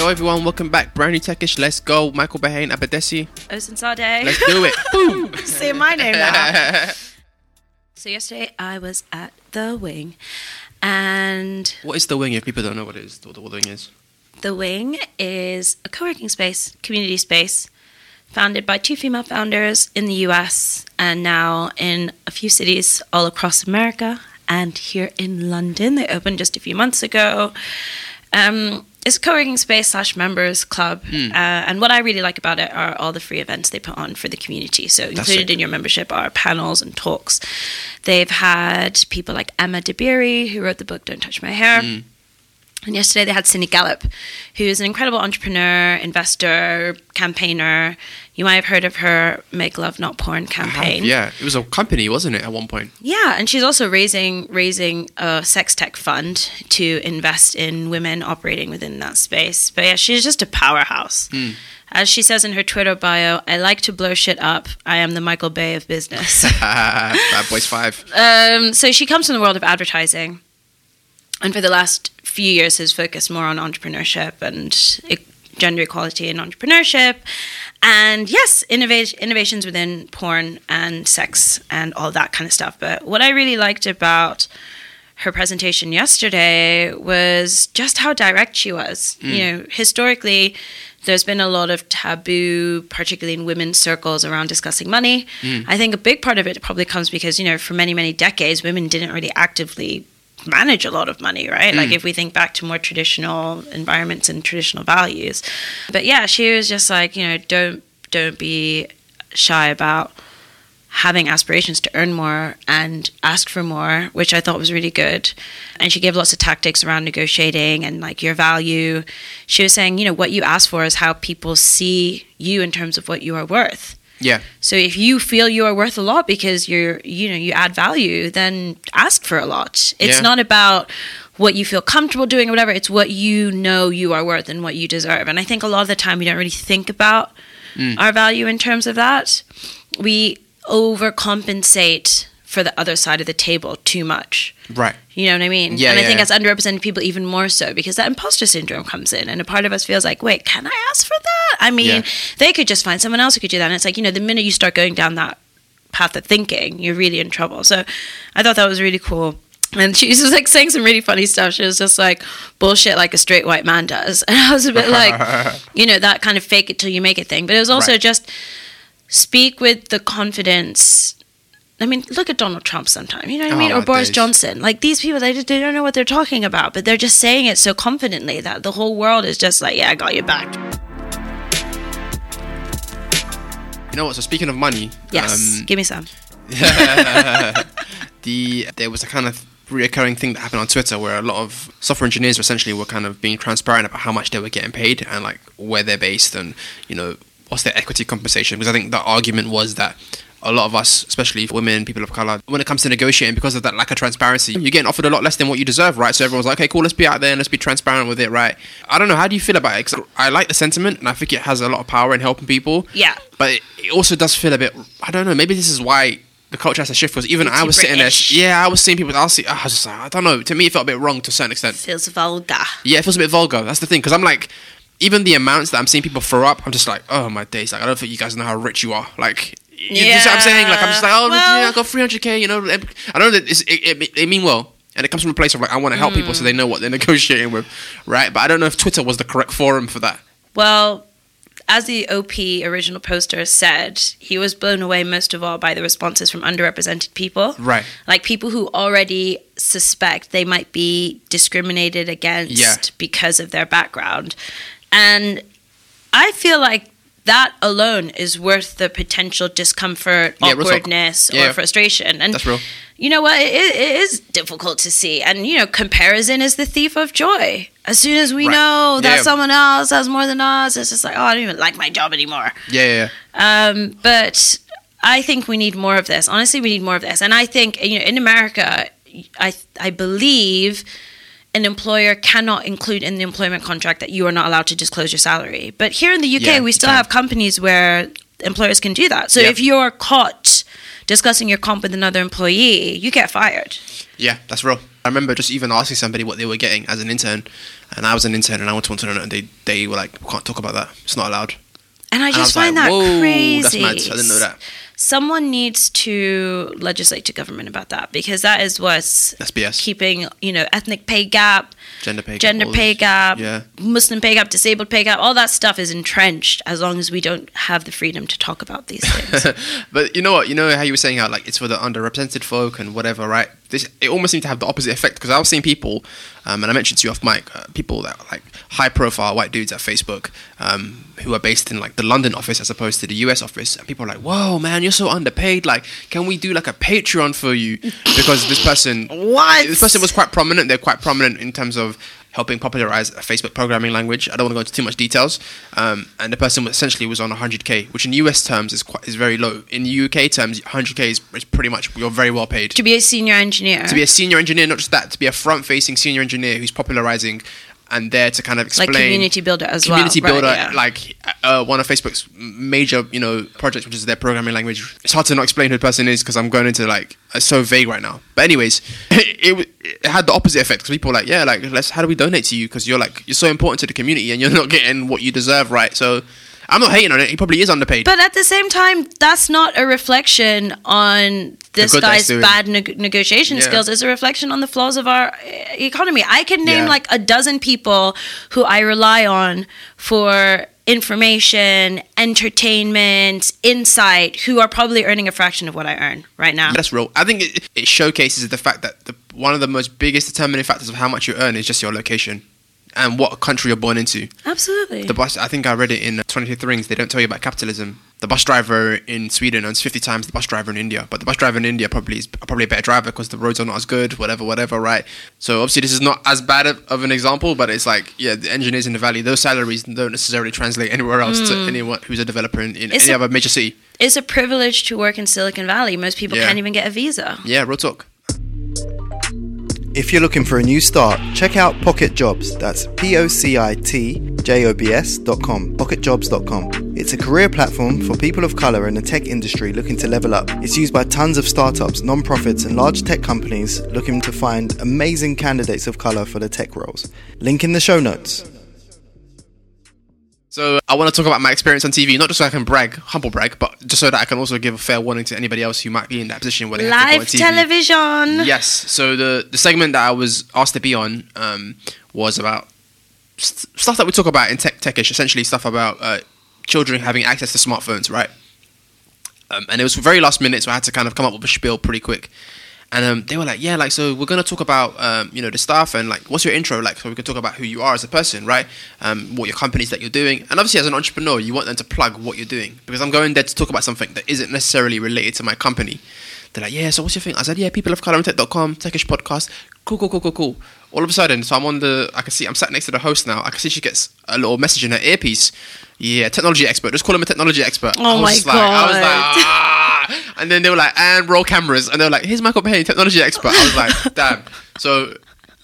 Yo everyone, welcome back. Brand new techish. Let's go. Michael Berhane Abadesi. Osunsade. Let's do it. Boom. Say my name now. so yesterday I was at the Wing, and What is the wing? If people don't know what it is, what the wing is. the Wing is a co-working space, community space, founded by two female founders in the U.S. and now in a few cities all across America and here in London. They opened just a few months ago. Um, it's a co-working space slash members club, uh, and what I really like about it are all the free events they put on for the community. So included sick. in your membership are panels and talks. They've had people like Emma Dabiri, who wrote the book "Don't Touch My Hair." And yesterday they had Cindy Gallop, who is an incredible entrepreneur, investor, campaigner. You might have heard of her "Make Love Not Porn" campaign. Yeah, it was a company, wasn't it, at one point? Yeah, and she's also raising raising a sex tech fund to invest in women operating within that space. But yeah, she's just a powerhouse. As she says in her Twitter bio, I like to blow shit up. I am the Michael Bay of business. Bad Boys 5. um, so she comes from the world of advertising, and for the last few years has focused more on entrepreneurship and gender equality and entrepreneurship, and yes, innovations within porn and sex and all that kind of stuff. But what I really liked about her presentation yesterday was just how direct she was. You mm. know, historically, there's been a lot of taboo, particularly in women's circles, around discussing money. Mm. I think a big part of it probably comes because, you know, for many, many decades, women didn't really actively manage a lot of money, right? Like mm. if we think back to more traditional environments and traditional values. But yeah, she was just like, you know, don't don't be shy about having aspirations to earn more and ask for more, which I thought was really good. And she gave lots of tactics around negotiating and like your value. She was saying, you know, what you ask for is how people see you in terms of what you are worth. Yeah. So if you feel you are worth a lot because you're, you know, you add value, then ask for a lot. It's Yeah. not about what you feel comfortable doing or whatever. It's what you know you are worth and what you deserve. And I think a lot of the time we don't really think about mm. our value in terms of that. We overcompensate for the other side of the table too much. Right. You know what I mean? Yeah, and I yeah, think yeah. as underrepresented people, even more so, because that imposter syndrome comes in, and a part of us feels like, wait, can I ask for? I mean, Yeah. they could just find someone else who could do that. And it's like, you know, the minute you start going down that path of thinking, you're really in trouble. So I thought that was really cool. And she was like saying some really funny stuff. She was just like, bullshit like a straight white man does. And I was a bit like, you know, that kind of fake it till you make it thing. But it was also Right. just speak with the confidence. I mean, look at Donald Trump sometime, you know what I Oh, mean? Or Boris days. Johnson. Like these people, they, just, they don't know what they're talking about, but they're just saying it so confidently that the whole world is just like, yeah, I got your back. You know what? So speaking of money, Yes, um, give me some. the there was a kind of reoccurring thing that happened on Twitter where a lot of software engineers essentially were kind of being transparent about how much they were getting paid and like where they're based and you know what's their equity compensation because I think the argument was that a lot of us, especially women, people of color, when it comes to negotiating, because of that lack of transparency, you're getting offered a lot less than what you deserve, right? So everyone's like, okay, cool, let's be out there and let's be transparent with it, right? I don't know, how do you feel about it? 'Cause I like the sentiment and I think it has a lot of power in helping people. Yeah. But it, it also does feel a bit, I don't know, maybe this is why the culture has to shift was even It's I was sitting there, yeah, I was seeing people, I was, see, I was just like, I don't know, to me it felt a bit wrong to a certain extent. Feels vulgar. Yeah, it feels a bit vulgar. That's the thing, because I'm like, even the amounts that I'm seeing people throw up, I'm just like, oh my days, like I don't think you guys know how rich you are. Like, you, you see what I'm saying? Like I'm just like, oh, Well- yeah, I got 300k. You know, I know that it's, it, it, they mean well, and it comes from a place of like I want to help people so mm. they know what they're negotiating with, right? But I don't know if Twitter was the correct forum for that. Well, as the OP original poster said, he was blown away most of all by the responses from underrepresented people. Right. Like people who already suspect they might be discriminated against Yeah. because of their background. And I feel like that alone is worth the potential discomfort, Yeah, awkwardness, Yeah. or frustration. And That's real. you know what? It, it it is difficult to see. And, you know, comparison is the thief of joy. As soon as we Right. know that Yeah. someone else has more than us, it's just like, oh, I don't even like my job anymore. Yeah, yeah, yeah. Um, but I think we need more of this. Honestly, we need more of this. And I think, you know, in America, I, I believe an employer cannot include in the employment contract that you are not allowed to disclose your salary. But here in the UK, Yeah, we still have companies where employers can do that. So Yep. if you're caught discussing your comp with another employee, you get fired. Yeah, that's real. I remember just even asking somebody what they were getting as an intern, and I was an intern, and I went to internet, and they they were like, "We can't talk about that. It's not allowed." And I And I just find like, that "Whoa, crazy. that's mad. I didn't know that. Someone needs to legislate to government about that because that is what's That's BS. keeping, you know, ethnic pay gap, Gender pay. gap, gender all pay gap, Yeah. Muslim pay gap, disabled pay gap, all that stuff is entrenched as long as we don't have the freedom to talk about these things. but you know what? You know how you were saying how like it's for the underrepresented folk and whatever, right? This it almost seemed to have the opposite effect because I was seeing people, um, and I mentioned to you off mic, uh, people that are like high profile white dudes at Facebook, um, who are based in like the London office as opposed to the US office, and people are like, "Whoa, man, you're so underpaid. Like, can we do like a Patreon for you?" Because this person, What? This person was quite prominent. They're quite prominent in terms of helping popularize a Facebook programming language. I don't want to go into too much details. Um, and the person essentially was on 100k, which in US terms is quite is very low. In UK terms, 100k is, is pretty much you're very well paid. to be a senior engineer. To be a senior engineer, not just that, to be a front-facing senior engineer who's popularizing and there to kind of explain like community builder as community well. Community builder, right, yeah. like uh, one of Facebook's major, you know, projects, which is their programming language. It's hard to not explain who the person is because I'm going into like it's so vague right now. But anyways, it, it, it had the opposite effect because people were like, yeah, like let's how do we donate to you because you're like you're so important to the community and you're not getting what you deserve, right? So I'm not hating on it. He probably is underpaid. But at the same time, that's not a reflection on this guy's bad neg- negotiation Yeah. skills. It's a reflection on the flaws of our uh, economy. I can name Yeah. like a dozen people who I rely on for information, entertainment, insight, who are probably earning a fraction of what I earn right now. That's real. I think it, it showcases the fact that the, one of the most biggest determining factors of how much you earn is just your location and what country you're born into. Absolutely. The bus, I think I read it in uh, 23 Things, they don't tell you about capitalism. The bus driver in Sweden earns 50 times the bus driver in India, but the bus driver in India probably is probably a better driver because the roads are not as good, whatever, whatever, right? So obviously this is not as bad of, of an example, but it's like, yeah, the engineers in the valley, those salaries don't necessarily translate anywhere else to mm. anyone who's a developer in, in any a- other major city. it's a privilege to work in Silicon Valley. Most people Yeah. can't even get a visa. Yeah, real talk. If you're looking for a new start, check out POCIT Jobs. That's P O C I T J O B S dot com. POCITJobs.com. It's a career platform for people of color in the tech industry looking to level up. It's used by tons of startups, non-profits, and large tech companies looking to find amazing candidates of color for the tech roles. Link in the show notes. So I want to talk about my experience on TV, not just so I can brag, humble brag, but just so that I can also give a fair warning to anybody else who might be in that position where they have to go on Live TV. television. Yes. So the the segment that I was asked to be on um, was about st- stuff that we talk about in tech techish, essentially stuff about uh, children having access to smartphones, right? Um, and it was very last minute, so I had to kind of come up with a spiel pretty quick. And um, they were like, "Yeah, like so, we're gonna talk about um, you know the stuff and like what's your intro like, so we can talk about who you are as a person, right? Um, what your companies that you're doing, and obviously as an entrepreneur, you want them to plug what you're doing because I'm going there to talk about something that isn't necessarily related to my company. They're like, "Yeah, so what's your thing?" I said, "Yeah, people of color tech.com, techish podcast, cool, cool, cool, cool, cool." All of a sudden, so I'm on the, I can see, I'm sat next to the host now. I can see she gets a little message in her earpiece. Yeah, technology expert. Just call him a technology expert. Oh I was my like, I was like, God. ah. And then they were like, and roll cameras. And they were like, here's Michael Payne, technology expert. I was like, damn. So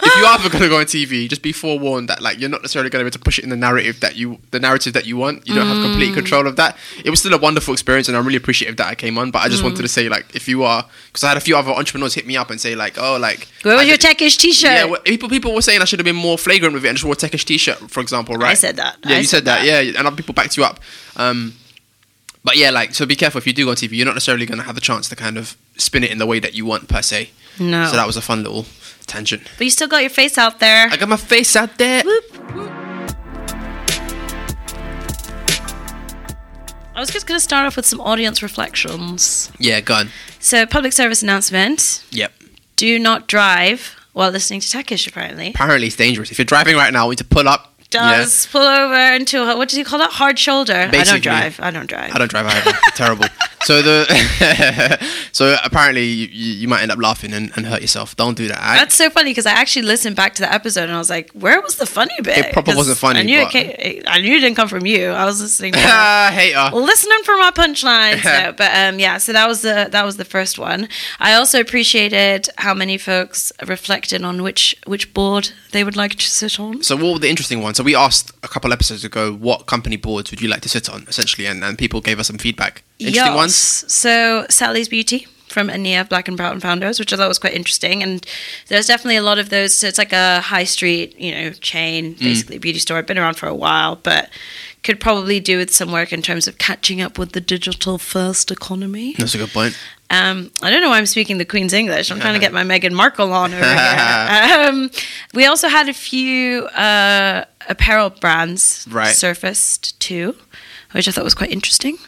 if you are ever going to go on TV, just be forewarned that like you're not necessarily going to be able to push it in the narrative that you, the narrative that you want. You don't have complete Mm. control of that. It was still a wonderful experience, and I'm really appreciative that I came on. But I just Mm. wanted to say like, if you are, because I had a few other entrepreneurs hit me up and say like, oh, like, Where was your techish t-shirt? yeah, well, people people were saying I should have been more flagrant with it and just wore a techish t-shirt, for example, right? I said that. Yeah, I you said said that. that. Yeah, and other people backed you up. Um, but yeah, like so, be careful if you do go on TV. You're not necessarily going to have the chance to kind of spin it in the way that you want per se. no. So that was a fun little tangent. but you still got your face out there. I got my face out there. I was just going to start off with some audience reflections. Yeah, go on. So, public service announcement: Yep. Do not drive while listening to Techish. Apparently, Apparently, it's dangerous. If you're driving right now, we need to pull up. Does pull over into a, what do you call that? Hard shoulder. I don't drive. I don't drive. I don't drive either. Terrible. So the so apparently you, you might end up laughing and, and hurt yourself. Don't do that. I- That's so funny because I actually listened back to the episode and I was like, "Where was the funny bit?" It probably wasn't funny, I knew it came, I knew it didn't come from you. I was listening. To Ah, hater. listening for my punchlines. no, but um, yeah, so that was the that was the first one. I also appreciated how many folks reflected on which which board they would like to sit on. So what were the interesting ones? So we asked a couple episodes ago, what company boards would you like to sit on, essentially, and, and people gave us some feedback. Interesting Yes. ones. So Sally's Beauty from Ania Black and Brown Founders, which I thought was quite interesting. And there's definitely a lot of those. So it's like a high street, you know, chain, basically beauty store. I've been around for a while, but could probably do with some work in terms of catching up with the digital first economy. That's a good point. Um, I don't know why I'm speaking the Queen's English. I'm trying to get my Meghan Markle on over here. Um, we also had a few uh, apparel brands Right. surfaced too, which I thought was quite interesting.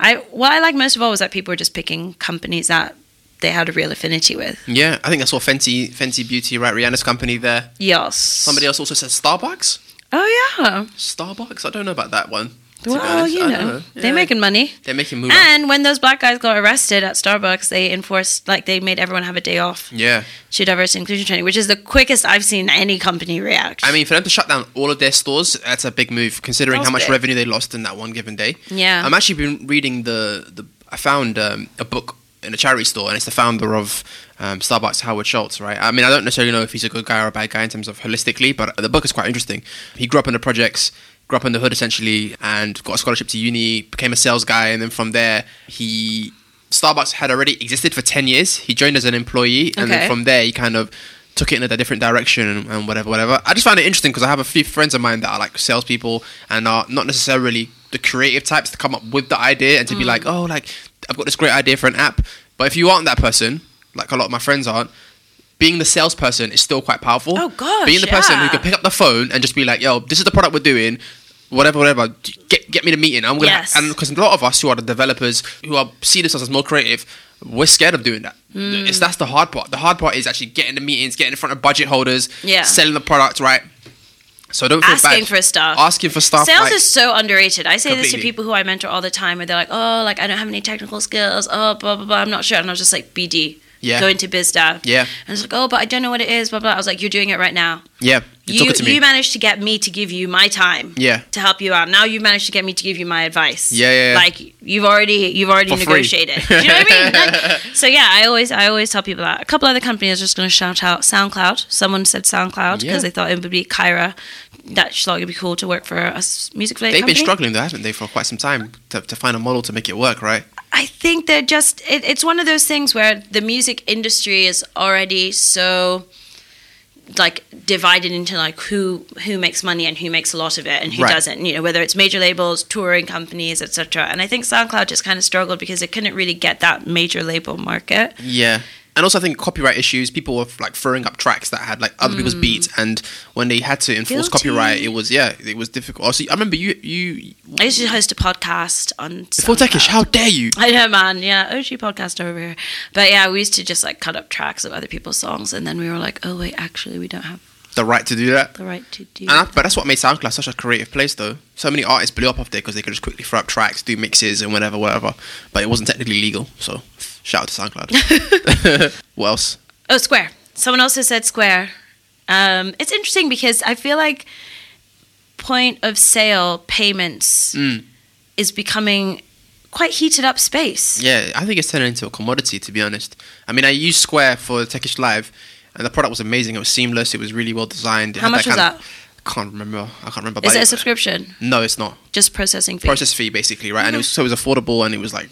I what I like most of all was that people were just picking companies that they had a real affinity with. Yeah, I think I saw Fenty Fenty Beauty, right? Rihanna's company there. Yes. Somebody else also said Starbucks. Oh yeah. Starbucks? I don't know about that one. Well, honest. you know, don't they're making money. They're making moves. And when those black guys got arrested at Starbucks, they enforced like they made everyone have a day off Yeah. to diversity inclusion training, which is the quickest I've seen any company react. I mean, for them to shut down all of their stores, that's a big move, considering how much big. revenue they lost in that one given day. Yeah. I'm actually been reading the, the I found um, a book in a charity store, and it's the founder of um, Starbucks, Howard Schultz, right? I mean, I don't necessarily know if he's a good guy or a bad guy in terms of holistically, but the book is quite interesting. He grew up in the projects, grew up in the hood essentially, and got a scholarship to uni, became a sales guy, and then from there, he Starbucks had already existed for 10 years. He joined as an employee, and Okay. then from there, he kind of took it in a different direction and, and whatever, whatever. I just found it interesting because I have a few friends of mine that are like salespeople and are not necessarily the creative types to come up with the idea and to be mm. like, oh, like I've got this great idea for an app. But if you aren't that person, like a lot of my friends aren't, being the salesperson is still quite powerful. Oh, gosh, being the person who can pick up the phone and just be like, yo, this is the product we're doing. Whatever, whatever. Get get me the meeting. I'm gonna Yes. and because a lot of us who are the developers who are see themselves as more creative, we're scared of doing that. Hmm. It's that's the hard part. The hard part is actually getting the meetings, getting in front of budget holders, Yeah. selling the product right. So don't feel Asking bad. for stuff. Asking for stuff. Sales like- is so underrated. I say this to people who I mentor all the time, where they're like, "Oh, like I don't have any technical skills. Oh, blah blah blah. I'm not sure." And I was just like, "BD, Yeah. go into biz dev." Yeah. And it's like, "Oh, but I don't know what it is." Blah blah. I was like, "You're doing it right now. yeah. You to me. you managed to get me to give you my time. Yeah. To help you out. Now you've managed to get me to give you my advice. Yeah, yeah, yeah. Like you've already you've already For negotiated. Do you know what I mean? Like, so yeah, I always I always tell people that. A couple other companies are just going to shout out SoundCloud. Someone said SoundCloud because Yeah. they thought it would be Kyra. That thought it'd be cool to work for a music related They've company. been struggling though, haven't they, for quite some time to, to find a model to make it work, right? I think they're just it, it's one of those things where the music industry is already so like divided into like who who makes money and who makes a lot of it and who Right. doesn't you know whether it's major labels touring companies etc and i think soundcloud just kind of struggled because it couldn't really get that major label market Yeah. And also, I think copyright issues. People were like throwing up tracks that had like other people's beats, and when they had to enforce Mm. Guilty. copyright, it was yeah, it was difficult. Also, I remember you you i used to host a podcast on before Techish. How dare you? I know, man. Yeah, OG podcast over here. But yeah, we used to just like cut up tracks of other people's songs, and then we were like, oh wait, actually, we don't have The right to do that. the right to do. And I, but that's what made SoundCloud such a creative place, though. So many artists blew up off there because they could just quickly throw up tracks, do mixes, and whatever, whatever. But it wasn't technically legal. So shout out to SoundCloud. what else? Oh, Square. Someone else has said Square. Um, it's interesting because I feel like point of sale payments Mm. is becoming quite heated up space. Yeah, I think it's turning into a commodity, to be honest. I mean, I used Square for Techish Live, and the product was amazing. It was seamless. It was really well designed. It How much was that? of- I can't remember. I can't remember. Is it a subscription? No, it's not. Just processing fee. Process fee, basically, right? And it was so it was affordable, and it was like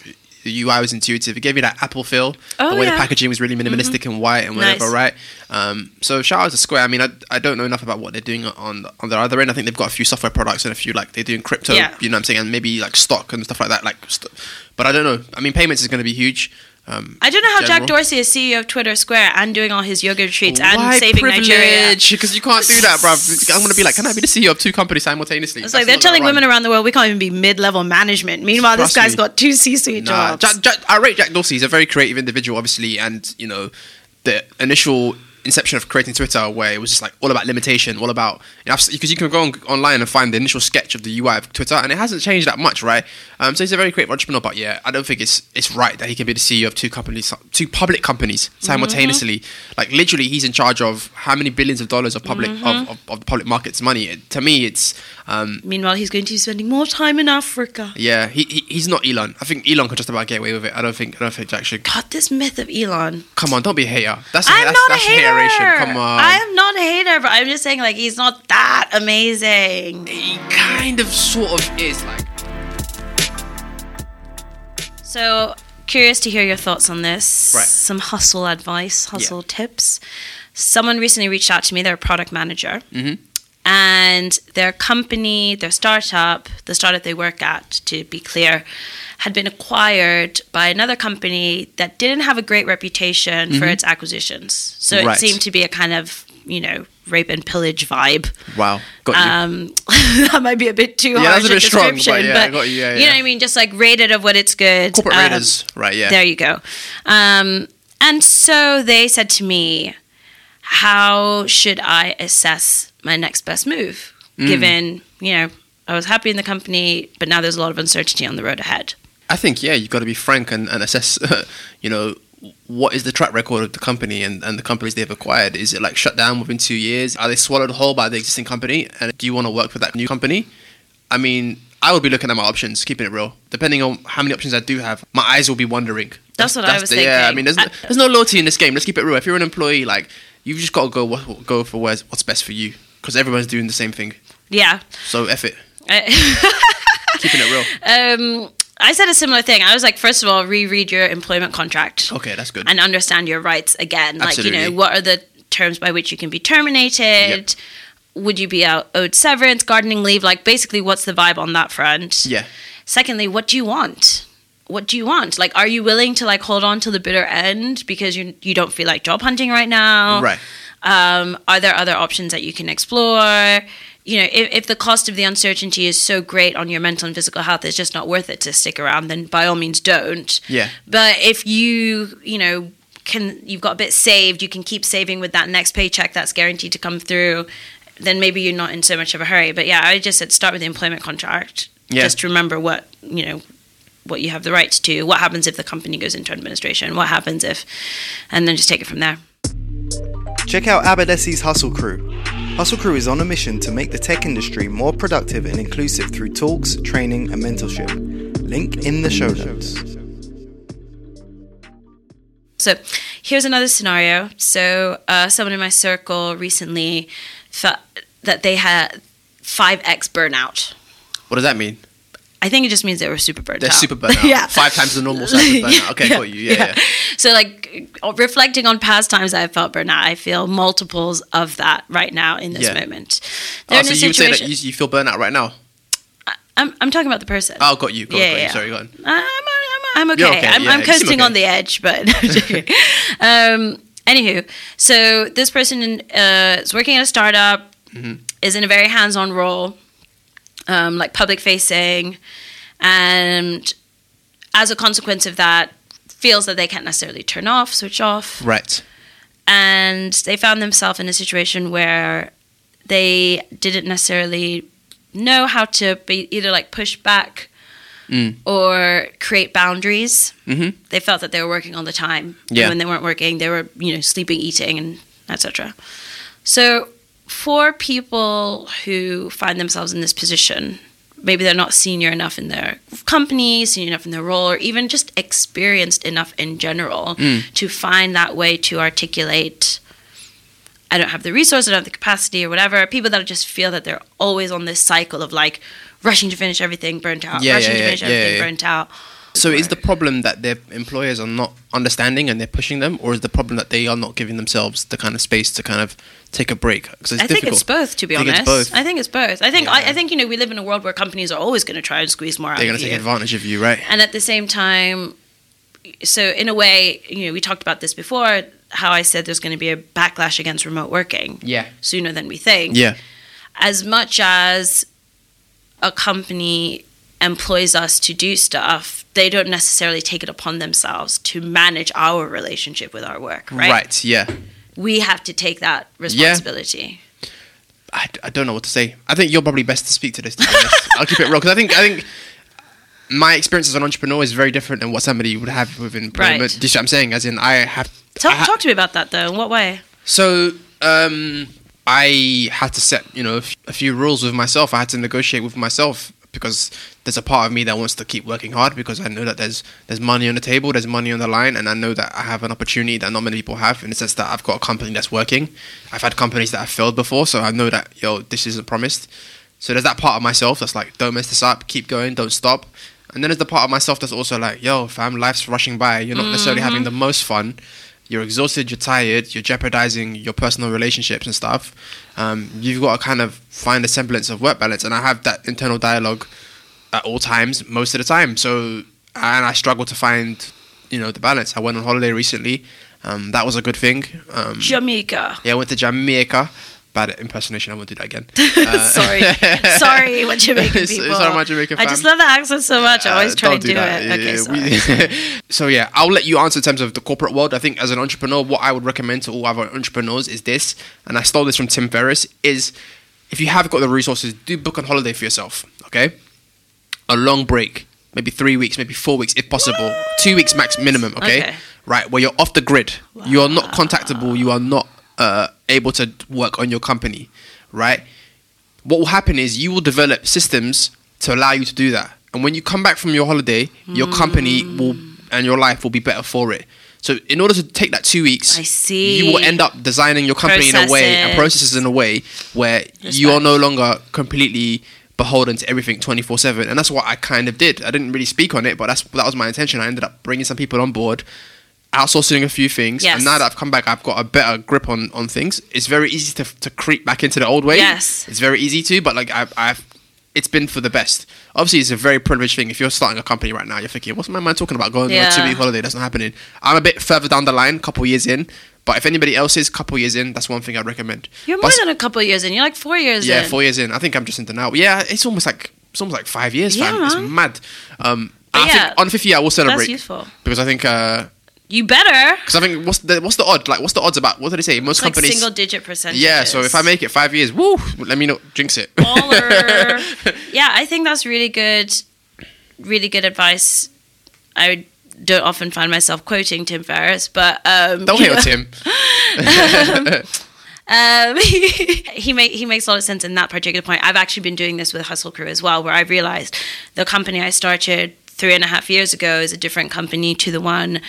the UI was intuitive. It gave you that Apple feel. Oh, the way yeah. the packaging was really minimalistic and white and whatever, Nice. right? Um, so shout out to Square. I mean, I, I don't know enough about what they're doing on on their other end. I think they've got a few software products and a few like they're doing crypto. Yeah. You know what I'm saying? And maybe like stock and stuff like that. Like, st- but I don't know. I mean, payments is going to be huge. Um, I don't know how Jack. Dorsey is CEO of Twitter Square and doing all his yoga retreats and saving Nigeria. Because you can't do that, bruv. I'm going to be like, can I be the CEO of two companies simultaneously? It's like they're telling women around the world we can't even be mid-level management. Meanwhile, this Trust guy's me. got two C-suite Nah, jobs. Jack, Jack, I rate Jack Dorsey. He's a very creative individual, obviously, and you know, the initial inception of creating Twitter, where it was just like all about limitation, all about you know, because you can go on, online and find the initial sketch of the UI of Twitter, and it hasn't changed that much, right? Um, so he's a very creative entrepreneur, but yeah, I don't think it's it's right that he can be the CEO of two companies, two public companies simultaneously. Like literally, he's in charge of how many billions of dollars of public of, of, of the public markets money. It, to me, it's um, Meanwhile, he's going to be spending more time in Africa. yeah, he, he he's not Elon. I think Elon could just about get away with it. I don't think I don't think Jack should. God, this myth of Elon. Come on, don't be a hater. That's I'm that's, not that's a hater. Hateration. Come on. I am not a hater, but I'm just saying, like, he's not that amazing. He kind of, sort of is like. So, curious to hear your thoughts on this. Right. Some hustle advice, hustle tips. Someone recently reached out to me. They're a product manager. Mhm. And their company, their startup, the startup they work at, to be clear, had been acquired by another company that didn't have a great reputation for its acquisitions. So Mm-hmm. Right. it seemed to be a kind of, you know, rape and pillage vibe. Wow, got you. Um, that might be a bit too Yeah, harsh a a bit strong, but yeah, got you, yeah, you know what I mean. Just like rated of what it's good. Corporate Um, raiders, right? Yeah. There you go. Um, and so they said to me, "How should I assess my next best move, Mm. given you know I was happy in the company, but now there's a lot of uncertainty on the road ahead." I think yeah, you've got to be frank and, and assess. you know, what is the track record of the company and, and the companies they've acquired? Is it like shut down within two years? Are they swallowed whole by the existing company? And do you want to work for that new company? I mean, I would be looking at my options, keeping it real. Depending on how many options I do have, my eyes will be wondering. That's what I was the, Yeah, I mean, there's, there's no loyalty in this game. Let's keep it real. If you're an employee, like you've just got to go what, go for where's, what's best for you because everyone's doing the same thing. Yeah. So F it, I- keeping it real. um, I said a similar thing. I was like, first of all, reread your employment contract. Okay, that's good. and understand your rights again. Absolutely. Like, you know, what are the terms by which you can be terminated? Would you be out owed severance, gardening leave? Like, basically, what's the vibe on that front? yeah, Secondly, what do you want? What do you want? Like, are you willing to like hold on to the bitter end because you you don't feel like job hunting right now? right. Um, are there other options that you can explore? You know, if, if the cost of the uncertainty is so great on your mental and physical health, it's just not worth it to stick around. Then by all means, don't. Yeah. But if you, you know, can you've got a bit saved, you can keep saving with that next paycheck that's guaranteed to come through. Then maybe you're not in so much of a hurry. But yeah, I just said start with the employment contract. Yeah. Just remember what you know, what you have the rights to. What happens if the company goes into administration? What happens if, and then just take it from there. Check out Abadesi's Hustle Crew. Hustle Crew is on a mission to make the tech industry more productive and inclusive through talks, training, and mentorship. Link in the show notes. So here's another scenario. So uh, someone in my circle recently felt that they had 5x burnout. What does that mean? I think it just means they were super burnt out. They're out. super burnt out. yeah. Five times the normal size of burnout. Okay, got you. Yeah, yeah. So like reflecting on past times I felt burnout, I feel multiples of that right now in this Yeah. moment. Oh, so a you would say that situation. you, you feel burnout right now? I'm, I'm talking about the person. Oh, got you. Got, Yeah, got you. yeah. Sorry, go on. I'm, I'm, I'm okay. You're okay, I'm, yeah, I'm you seem coasting okay. on the edge, but um, anywho, so this person uh, is working at a startup, Mm-hmm. is in a very hands-on role, um, like public facing, and as a consequence of that, feels that they can't necessarily turn off, switch off, Right. and they found themselves in a situation where they didn't necessarily know how to be either like push back Mm. or create boundaries. Mhm. They felt that they were working all the time. And Yeah. when they weren't working, they were you know sleeping, eating, and etc. So for people who find themselves in this position, maybe they're not senior enough in their company, senior enough in their role, or even just experienced enough in general Mm. to find that way to articulate. I don't have the resource, I don't have the capacity, or whatever. People that just feel that they're always on this cycle of like rushing to finish everything, burnt out, Yeah, rushing yeah, to finish yeah, everything, burnt out. So is the problem that their employers are not understanding and they're pushing them, or is the problem that they are not giving themselves the kind of space to kind of take a break? Because it's I think it's both, to be I honest. both. I think it's both. I think I, Yeah. I think you know we live in a world where companies are always going to try and squeeze more out They're going to take you. advantage of you, right? and at the same time so in a way you know we talked about this before how i said there's going to be a backlash against remote working Yeah. sooner than we think Yeah. as much as a company employs us to do stuff they don't necessarily take it upon themselves to manage our relationship with our work right, Right. Yeah. we have to take that responsibility Yeah. I, I don't know what to say. I think you're probably best to speak to this. To. I'll keep it real because I think I think my experience as an entrepreneur is very different than what somebody would have with employment. Right. Do you see what I'm saying? As in, I have talk, I ha- talk to me about that though in what way So um, I had to set, you know, a f- a few rules with myself. I had to negotiate with myself because there's a part of me that wants to keep working hard because I know that there's there's money on the table, there's money on the line, and I know that I have an opportunity that not many people have in the sense that I've got a company that's working. I've had companies that have failed before, so I know that yo, this isn't promised. So there's that part of myself that's like, don't mess this up, keep going, don't stop. And then there's the part of myself that's also like, yo, fam, life's rushing by. You're not necessarily having mm-hmm. the most fun. You're exhausted. You're tired. You're jeopardizing your personal relationships and stuff. Um, you've got to kind of find a semblance of work balance. And I have that internal dialogue at all times, most of the time. So, and I struggle to find, you know, the balance. I went on holiday recently. Um, that was a good thing. Um, Jamaica. yeah, I went to Jamaica. Bad impersonation. I won't do that again. sorry, sorry, what Jamaican It's- people. all my Jamaican I just love the accent so much. I always Uh, try to do, that. it. Okay, sorry. we- so yeah, I'll let you answer in terms of the corporate world. I think as an entrepreneur, what I would recommend to all other entrepreneurs is this, and I stole this from Tim Ferriss: is if you have got the resources, do book on holiday for yourself. Okay, a long break, maybe three weeks, maybe four weeks, if possible, two weeks max minimum. Okay, Okay. right where you're off the grid, you are not contactable, you are not uh, able to work on your company, right? what will happen is you will develop systems to allow you to do that. And when you come back from your holiday, your company will and your life will be better for it. So in order to take that two weeks, I see. you will end up designing your company in a way and Processes. processes in a way where you are no longer completely beholden to everything 24/7 and that's what I kind of did. I didn't really speak on it, but that's that was my intention. I ended up bringing some people on board outsourcing a few things Yes. and now that I've come back I've got a better grip on on things it's very easy to, to creep back into the old way Yes. it's very easy to, but like I've, I've, it's been for the best. Obviously, it's a very privileged thing. If you're starting a company right now, you're thinking, "What's my man talking about? Going on a Yeah. two week holiday? That's not happening." I'm a bit further down the line, couple years in. But if anybody else is couple years in, that's one thing I'd recommend. You're But more than a couple years in. You're like four years yeah, in. four years in. I think I'm just into now. Yeah, it's almost like it's almost like five years, fam. Yeah, It's mad. Um, I yeah, think on 50 year I will celebrate useful. because I think because You better. Because I think what's the what's the odd like what's the odds about what did they say most It's like companies single digit percentage. yeah so if I make it five years woo let me know jinx it yeah, I think that's really good, really good advice. I don't often find myself quoting Tim Ferriss, but um, don't know, Tim Um, he make, he makes a lot of sense in that particular point. I've actually been doing this with Hustle Crew as well, where I've realized the company I started three and a half years ago is a different company to the one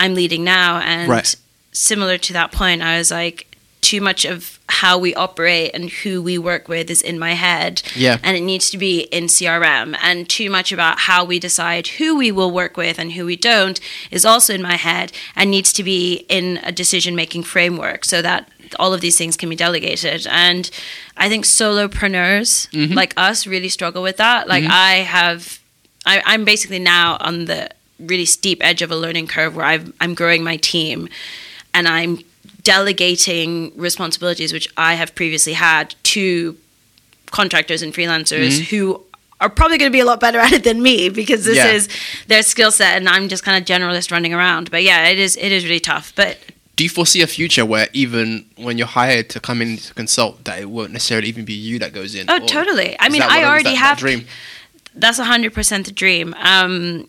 I'm leading now, and Right. similar to that point, I was like, too much of how we operate and who we work with is in my head. Yeah. And it needs to be in CRM. And too much about how we decide who we will work with and who we don't is also in my head and needs to be in a decision making framework so that all of these things can be delegated. And I think solopreneurs mm-hmm. like us really struggle with that. Like mm-hmm. I have I, I'm basically now on the really steep edge of a learning curve where I've, I'm growing my team and I'm delegating responsibilities which I have previously had to contractors and freelancers who are probably going to be a lot better at it than me because this Yeah. is their skill set and I'm just kind of generalist running around. But yeah, it is it is really tough. But do you foresee a future where even when you're hired to come in to consult that it won't necessarily even be you that goes in oh, totally. I mean, I already that- that have dream that's 100% the dream. Um,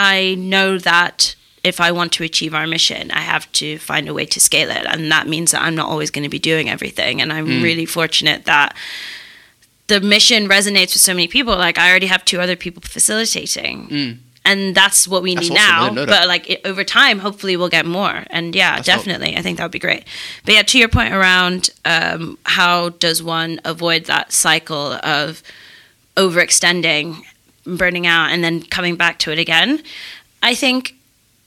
I know that if I want to achieve our mission, I have to find a way to scale it. And that means that I'm not always going to be doing everything. And I'm Hmm. really fortunate that the mission resonates with so many people. Like, I already have two other people facilitating. And that's what we. That's need awesome. Now. didn't know that. But like it, over time, hopefully we'll get more. And yeah, That's dope. definitely, I think that would be great. But yeah, to your point around um, how does one avoid that cycle of overextending, burning out, and then coming back to it again. I think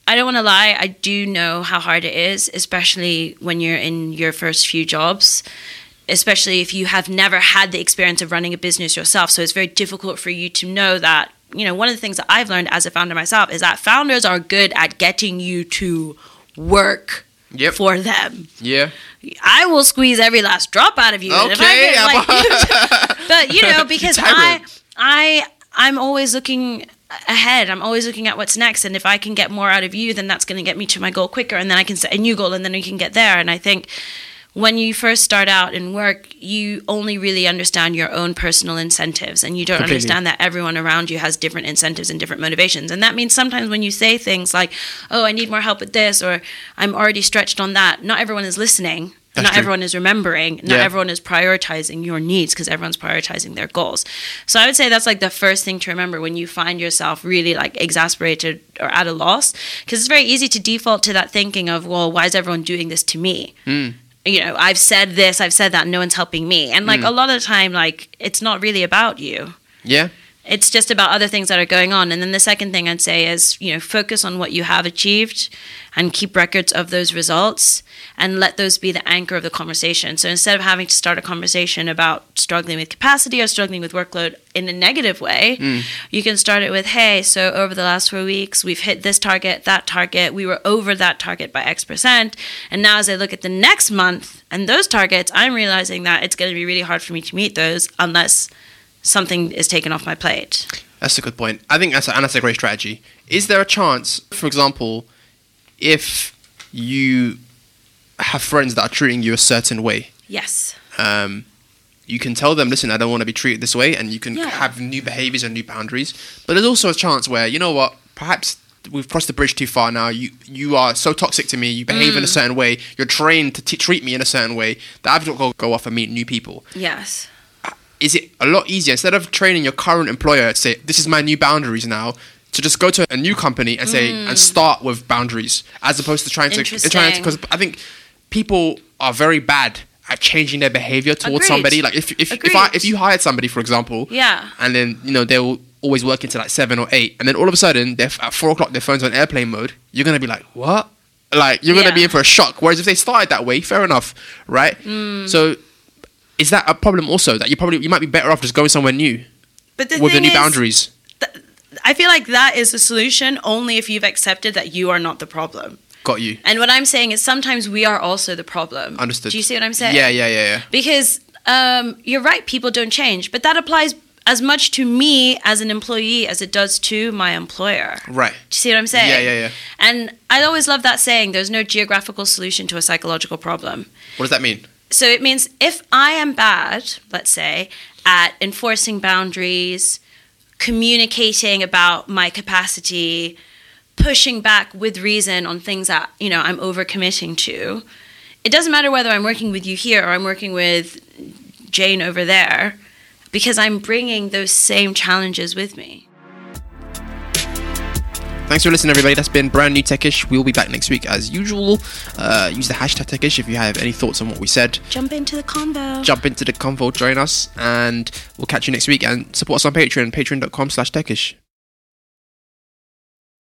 I don't want to lie. I do know how hard it is, especially when you're in your first few jobs. Especially if you have never had the experience of running a business yourself. So it's very difficult for you to know that, you know, one of the things that I've learned as a founder myself is that founders are good at getting you to work Yep. for them. yeah I will squeeze every last drop out of you. and if I Okay, get, like, but you know, because I, I, I'm always looking ahead. I'm always looking at what's next, and if I can get more out of you, then that's going to get me to my goal quicker, and then I can set a new goal, and then we can get there. And I think when you first start out in work, you only really understand your own personal incentives, and you don't Completely. understand that everyone around you has different incentives and different motivations. And that means sometimes when you say things like, "Oh, I need more help with this," or "I'm already stretched on that," not everyone is listening. That's not true. everyone is remembering. Not Yeah. everyone is prioritizing your needs because everyone's prioritizing their goals. So I would say that's like the first thing to remember when you find yourself really like exasperated or at a loss because it's very easy to default to that thinking of, well, why is everyone doing this to me? Hmm. You know, I've said this, I've said that, no one's helping me. And like hmm. a lot of the time, like it's not really about you. yeah It's just about other things that are going on. And then the second thing I'd say is, you know, focus on what you have achieved and keep records of those results and let those be the anchor of the conversation. So instead of having to start a conversation about struggling with capacity or struggling with workload in a negative way, hmm. you can start it with, hey, so over the last four weeks, we've hit this target, that target, we were over that target by X percent. And now as I look at the next month and those targets, I'm realizing that it's going to be really hard for me to meet those unless something is taken off my plate. That's a good point. I think that's a, and that's a great strategy. Is there a chance, for example, if you have friends that are treating you a certain way, Yes. um, you can tell them, listen, I don't want to be treated this way, and you can Yeah. have new behaviors and new boundaries. But there's also a chance where, you know what, perhaps we've crossed the bridge too far now. You you are so toxic to me. You behave Mm. in a certain way. You're trained to t- treat me in a certain way that I've got to go, go off and meet new people. Yes. Is it a lot easier instead of training your current employer to say, this is my new boundaries now? To just go to a new company and say and start with boundaries, as opposed to trying to trying to Mm. Because I think people are very bad at changing their behavior towards Agreed. somebody. Like if if if, I, if you hired somebody, for example, Yeah. and then you know they'll always work into like seven or eight, and then all of a sudden they're at four o'clock, their phone's on airplane mode. You're gonna be like, what? Like you're gonna be in for a shock. Whereas if they started that way, fair enough, right? Mm. So is that a problem also that you probably you might be better off just going somewhere new But the with the new is, boundaries? I feel like that is the solution only if you've accepted that you are not the problem. Got you. And what I'm saying is sometimes we are also the problem. Understood. Do you see what I'm saying? Yeah, yeah, yeah, yeah. Because um, you're right, people don't change, but that applies as much to me as an employee as it does to my employer. Right. Do you see what I'm saying? Yeah, yeah, yeah. And I always love that saying there's no geographical solution to a psychological problem. What does that mean? So it means if I am bad, let's say, at enforcing boundaries, communicating about my capacity, pushing back with reason on things that, you know, I'm overcommitting to, it doesn't matter whether I'm working with you here or I'm working with Jane over there because I'm bringing those same challenges with me. Thanks for listening, everybody. That's been brand new Techish. We'll be back next week as usual. Uh, use the hashtag Techish if you have any thoughts on what we said. Jump into the convo. Jump into the convo, join us, and we'll catch you next week. And support us on Patreon, patreon.com slash Techish.